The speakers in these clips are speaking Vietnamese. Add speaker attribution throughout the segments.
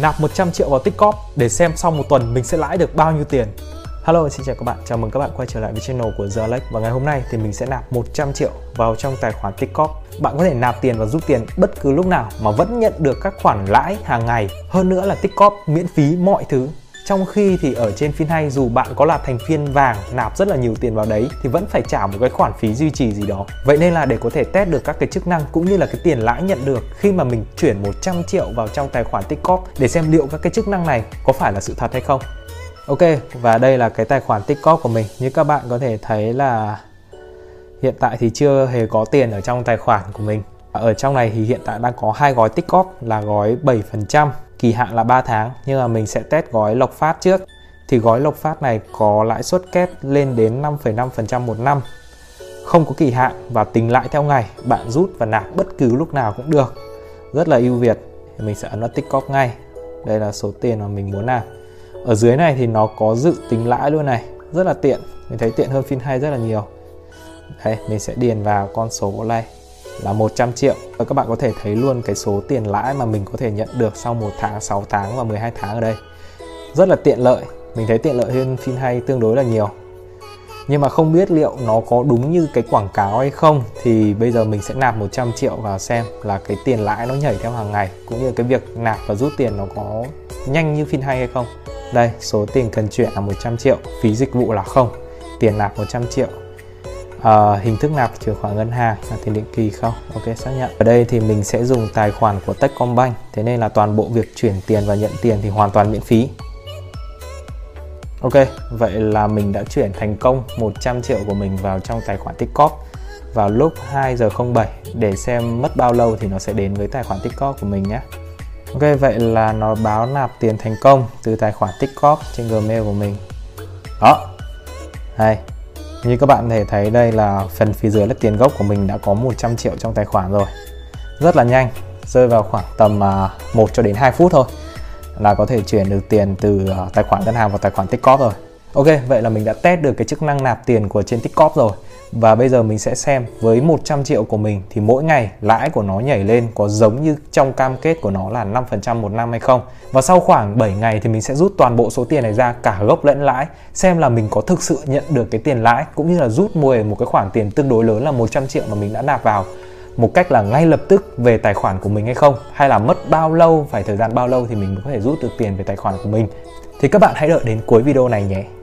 Speaker 1: nạp 100 triệu vào Tickcorp để xem sau một tuần mình sẽ lãi được bao nhiêu tiền. Hello, xin chào các bạn. Chào mừng các bạn quay trở lại với channel của The Alex và ngày hôm nay thì mình sẽ nạp 100 triệu vào trong tài khoản Tickcorp. Bạn có thể nạp tiền và rút tiền bất cứ lúc nào mà vẫn nhận được các khoản lãi hàng ngày. Hơn nữa là Tickcorp miễn phí mọi thứ trong khi thì ở trên phiên hay dù bạn có là thành viên vàng nạp rất là nhiều tiền vào đấy thì vẫn phải trả một cái khoản phí duy trì gì đó. Vậy nên là để có thể test được các cái chức năng cũng như là cái tiền lãi nhận được khi mà mình chuyển 100 triệu vào trong tài khoản Tikop để xem liệu các cái chức năng này có phải là sự thật hay không. Ok và đây là cái tài khoản Tikop của mình. Như các bạn có thể thấy là hiện tại thì chưa hề có tiền ở trong tài khoản của mình. Ở trong này thì hiện tại đang có hai gói tích cóp là gói 7%, kỳ hạn là 3 tháng nhưng mà mình sẽ test gói lộc phát trước. Thì gói lộc phát này có lãi suất kép lên đến 5,5% một năm. Không có kỳ hạn và tính lãi theo ngày, bạn rút và nạp bất cứ lúc nào cũng được. Rất là ưu việt. Thì mình sẽ ấn vào tích cóp ngay. Đây là số tiền mà mình muốn nạp. Ở dưới này thì nó có dự tính lãi luôn này, rất là tiện. Mình thấy tiện hơn phim hay rất là nhiều. Đây, mình sẽ điền vào con số này là 100 triệu. Và các bạn có thể thấy luôn cái số tiền lãi mà mình có thể nhận được sau một tháng 6 tháng và 12 tháng ở đây. Rất là tiện lợi. Mình thấy tiện lợi hơn phim hay tương đối là nhiều. Nhưng mà không biết liệu nó có đúng như cái quảng cáo hay không, thì bây giờ mình sẽ nạp 100 triệu vào xem là cái tiền lãi nó nhảy theo hàng ngày, cũng như cái việc nạp và rút tiền nó có nhanh như phim hay hay không. Đây, số tiền cần chuyển là 100 triệu, phí dịch vụ là không. Tiền nạp 100 triệu uh, hình thức nạp chuyển khoản ngân hàng là tiền định kỳ không ok xác nhận ở đây thì mình sẽ dùng tài khoản của Techcombank thế nên là toàn bộ việc chuyển tiền và nhận tiền thì hoàn toàn miễn phí Ok, vậy là mình đã chuyển thành công 100 triệu của mình vào trong tài khoản Tiktok vào lúc 2 giờ 07 để xem mất bao lâu thì nó sẽ đến với tài khoản Tiktok của mình nhé. Ok, vậy là nó báo nạp tiền thành công từ tài khoản Tiktok trên Gmail của mình. Đó. Đây, như các bạn thể thấy, đây là phần phía dưới là tiền gốc của mình đã có 100 triệu trong tài khoản rồi. Rất là nhanh, rơi vào khoảng tầm à, 1 cho đến 2 phút thôi là có thể chuyển được tiền từ à, tài khoản ngân hàng vào tài khoản Tikop rồi. Ok, vậy là mình đã test được cái chức năng nạp tiền của trên Tiktok rồi. Và bây giờ mình sẽ xem với 100 triệu của mình thì mỗi ngày lãi của nó nhảy lên có giống như trong cam kết của nó là 5% một năm hay không. Và sau khoảng 7 ngày thì mình sẽ rút toàn bộ số tiền này ra cả gốc lẫn lãi xem là mình có thực sự nhận được cái tiền lãi cũng như là rút mua một cái khoản tiền tương đối lớn là 100 triệu mà mình đã nạp vào một cách là ngay lập tức về tài khoản của mình hay không hay là mất bao lâu phải thời gian bao lâu thì mình mới có thể rút được tiền về tài khoản của mình. Thì các bạn hãy đợi đến cuối video này nhé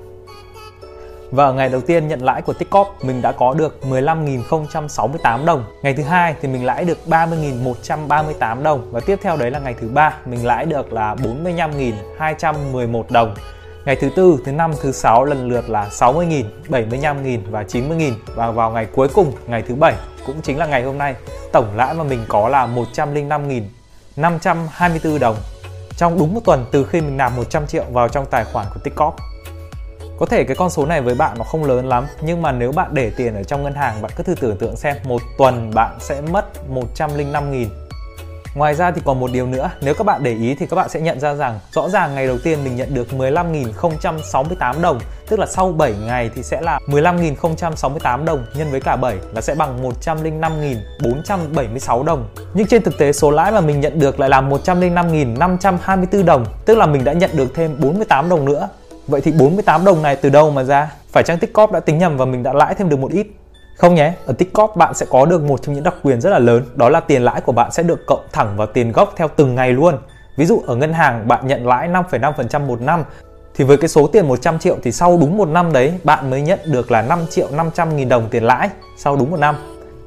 Speaker 1: và ở ngày đầu tiên nhận lãi của Tickcorp, mình đã có được 15.068 đồng. Ngày thứ hai thì mình lãi được 30.138 đồng và tiếp theo đấy là ngày thứ ba mình lãi được là 45.211 đồng. Ngày thứ tư, thứ năm, thứ sáu lần lượt là 60.000, 75.000 và 90.000 và vào ngày cuối cùng, ngày thứ bảy cũng chính là ngày hôm nay, tổng lãi mà mình có là 105.524 đồng. Trong đúng một tuần từ khi mình nạp 100 triệu vào trong tài khoản của Tickcorp có thể cái con số này với bạn nó không lớn lắm nhưng mà nếu bạn để tiền ở trong ngân hàng bạn cứ thử tưởng tượng xem một tuần bạn sẽ mất 105.000. Ngoài ra thì còn một điều nữa, nếu các bạn để ý thì các bạn sẽ nhận ra rằng rõ ràng ngày đầu tiên mình nhận được 15.068 đồng, tức là sau 7 ngày thì sẽ là 15.068 đồng nhân với cả 7 là sẽ bằng 105.476 đồng. Nhưng trên thực tế số lãi mà mình nhận được lại là 105.524 đồng, tức là mình đã nhận được thêm 48 đồng nữa Vậy thì 48 đồng này từ đâu mà ra? Phải chăng Tickcorp đã tính nhầm và mình đã lãi thêm được một ít? Không nhé, ở Tickcorp bạn sẽ có được một trong những đặc quyền rất là lớn Đó là tiền lãi của bạn sẽ được cộng thẳng vào tiền gốc theo từng ngày luôn Ví dụ ở ngân hàng bạn nhận lãi 5,5% một năm thì với cái số tiền 100 triệu thì sau đúng một năm đấy bạn mới nhận được là 5 triệu 500 nghìn đồng tiền lãi sau đúng một năm.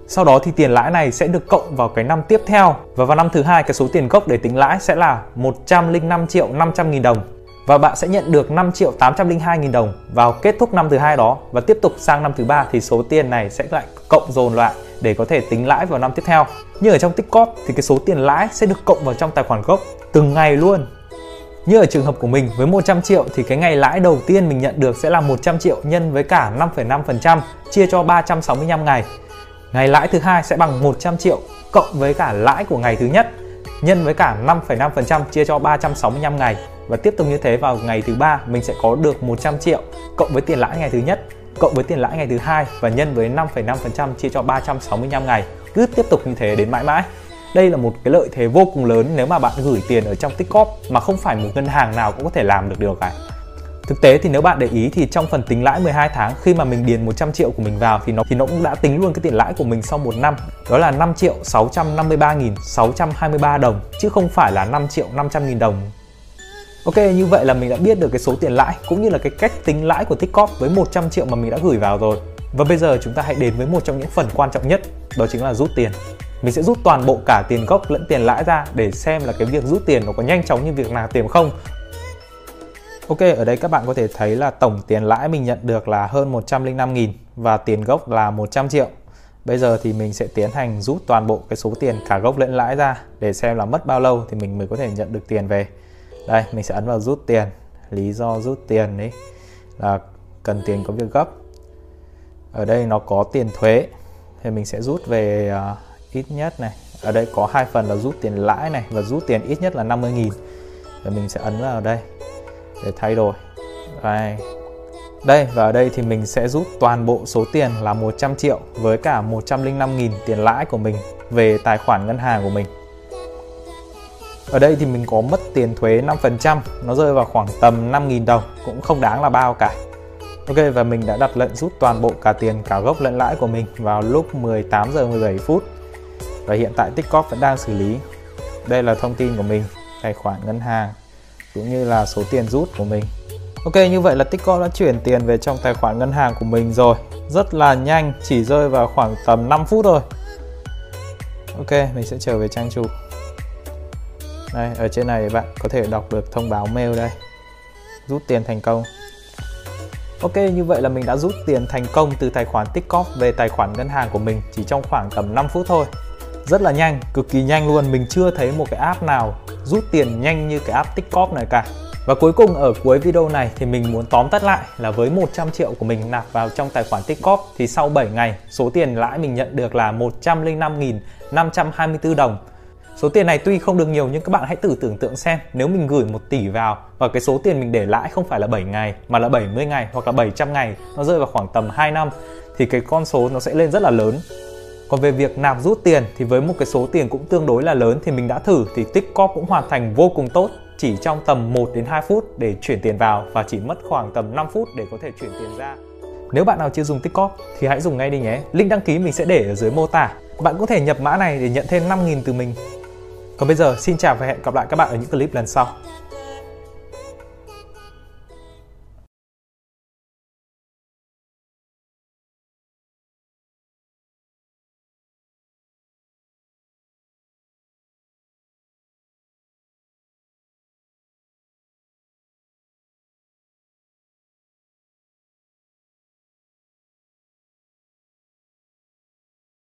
Speaker 1: Sau đó thì tiền lãi này sẽ được cộng vào cái năm tiếp theo và vào năm thứ hai cái số tiền gốc để tính lãi sẽ là 105 triệu 500 nghìn đồng và bạn sẽ nhận được 5 triệu 802 nghìn đồng vào kết thúc năm thứ hai đó và tiếp tục sang năm thứ ba thì số tiền này sẽ lại cộng dồn lại để có thể tính lãi vào năm tiếp theo. Như ở trong Tiktok thì cái số tiền lãi sẽ được cộng vào trong tài khoản gốc từng ngày luôn. Như ở trường hợp của mình với 100 triệu thì cái ngày lãi đầu tiên mình nhận được sẽ là 100 triệu nhân với cả 5,5% chia cho 365 ngày. Ngày lãi thứ hai sẽ bằng 100 triệu cộng với cả lãi của ngày thứ nhất nhân với cả 5,5% chia cho 365 ngày và tiếp tục như thế vào ngày thứ ba mình sẽ có được 100 triệu cộng với tiền lãi ngày thứ nhất cộng với tiền lãi ngày thứ hai và nhân với 5,5% chia cho 365 ngày cứ tiếp tục như thế đến mãi mãi Đây là một cái lợi thế vô cùng lớn nếu mà bạn gửi tiền ở trong Tikop mà không phải một ngân hàng nào cũng có thể làm được điều này. Thực tế thì nếu bạn để ý thì trong phần tính lãi 12 tháng khi mà mình điền 100 triệu của mình vào thì nó thì nó cũng đã tính luôn cái tiền lãi của mình sau một năm. Đó là 5 triệu 653.623 đồng chứ không phải là 5 triệu 500 nghìn đồng. Ok, như vậy là mình đã biết được cái số tiền lãi cũng như là cái cách tính lãi của Tickcorp với 100 triệu mà mình đã gửi vào rồi. Và bây giờ chúng ta hãy đến với một trong những phần quan trọng nhất, đó chính là rút tiền. Mình sẽ rút toàn bộ cả tiền gốc lẫn tiền lãi ra để xem là cái việc rút tiền nó có nhanh chóng như việc nạp tiền không Ok, ở đây các bạn có thể thấy là tổng tiền lãi mình nhận được là hơn 105.000 và tiền gốc là 100 triệu. Bây giờ thì mình sẽ tiến hành rút toàn bộ cái số tiền cả gốc lẫn lãi ra để xem là mất bao lâu thì mình mới có thể nhận được tiền về. Đây, mình sẽ ấn vào rút tiền. Lý do rút tiền đấy là cần tiền có việc gấp. Ở đây nó có tiền thuế thì mình sẽ rút về uh, ít nhất này. Ở đây có hai phần là rút tiền lãi này và rút tiền ít nhất là 50.000. Rồi mình sẽ ấn vào đây để thay đổi đây đây và ở đây thì mình sẽ rút toàn bộ số tiền là 100 triệu với cả 105.000 tiền lãi của mình về tài khoản ngân hàng của mình ở đây thì mình có mất tiền thuế 5% nó rơi vào khoảng tầm 5.000 đồng cũng không đáng là bao cả. Ok và mình đã đặt lệnh rút toàn bộ cả tiền cả gốc lẫn lãi của mình vào lúc 18 giờ 17 phút. Và hiện tại Tickcorp vẫn đang xử lý. Đây là thông tin của mình tài khoản ngân hàng cũng như là số tiền rút của mình. Ok như vậy là Tickcorp đã chuyển tiền về trong tài khoản ngân hàng của mình rồi. Rất là nhanh, chỉ rơi vào khoảng tầm 5 phút thôi. Ok, mình sẽ trở về trang chủ. Đây, ở trên này bạn có thể đọc được thông báo mail đây. Rút tiền thành công. Ok, như vậy là mình đã rút tiền thành công từ tài khoản Tiktok về tài khoản ngân hàng của mình chỉ trong khoảng tầm 5 phút thôi. Rất là nhanh cực kỳ nhanh luôn. Mình chưa thấy một cái app nào rút tiền nhanh như cái app Tiktok này cả. Và cuối cùng ở cuối video này thì mình muốn tóm tắt lại là với 100 triệu của mình nạp vào trong tài khoản Tiktok thì sau 7 ngày số tiền lãi mình nhận được là 105.524 đồng. Số tiền này tuy không được nhiều nhưng các bạn hãy thử tưởng tượng xem, nếu mình gửi 1 tỷ vào và cái số tiền mình để lãi không phải là 7 ngày, mà là 70 ngày hoặc là 700 ngày, nó rơi vào khoảng tầm 2 năm, thì cái con số nó sẽ lên rất là lớn còn về việc nạp rút tiền thì với một cái số tiền cũng tương đối là lớn thì mình đã thử, thì Tickcorp cũng hoàn thành vô cùng tốt, chỉ trong tầm 1 đến 2 phút để chuyển tiền vào và chỉ mất khoảng tầm 5 phút để có thể chuyển tiền ra. Nếu bạn nào chưa dùng Tickcorp thì hãy dùng ngay đi nhé. Link đăng ký mình sẽ để ở dưới mô tả. Bạn có thể nhập mã này để nhận thêm 5.000 từ mình. Còn bây giờ, xin chào và hẹn gặp lại các bạn ở những clip lần sau.